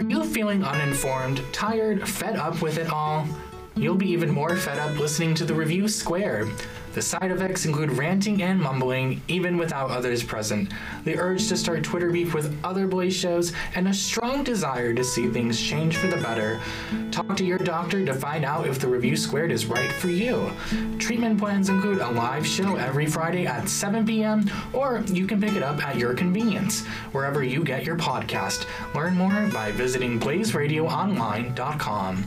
Are you feeling uninformed, tired, fed up with it all? You'll be even more fed up listening to the review squared. The side effects include ranting and mumbling, even without others present, the urge to start Twitter beef with other Blaze shows, and a strong desire to see things change for the better. Talk to your doctor to find out if the review squared is right for you. Treatment plans include a live show every Friday at 7 p.m., or you can pick it up at your convenience, wherever you get your podcast. Learn more by visiting blazeradioonline.com.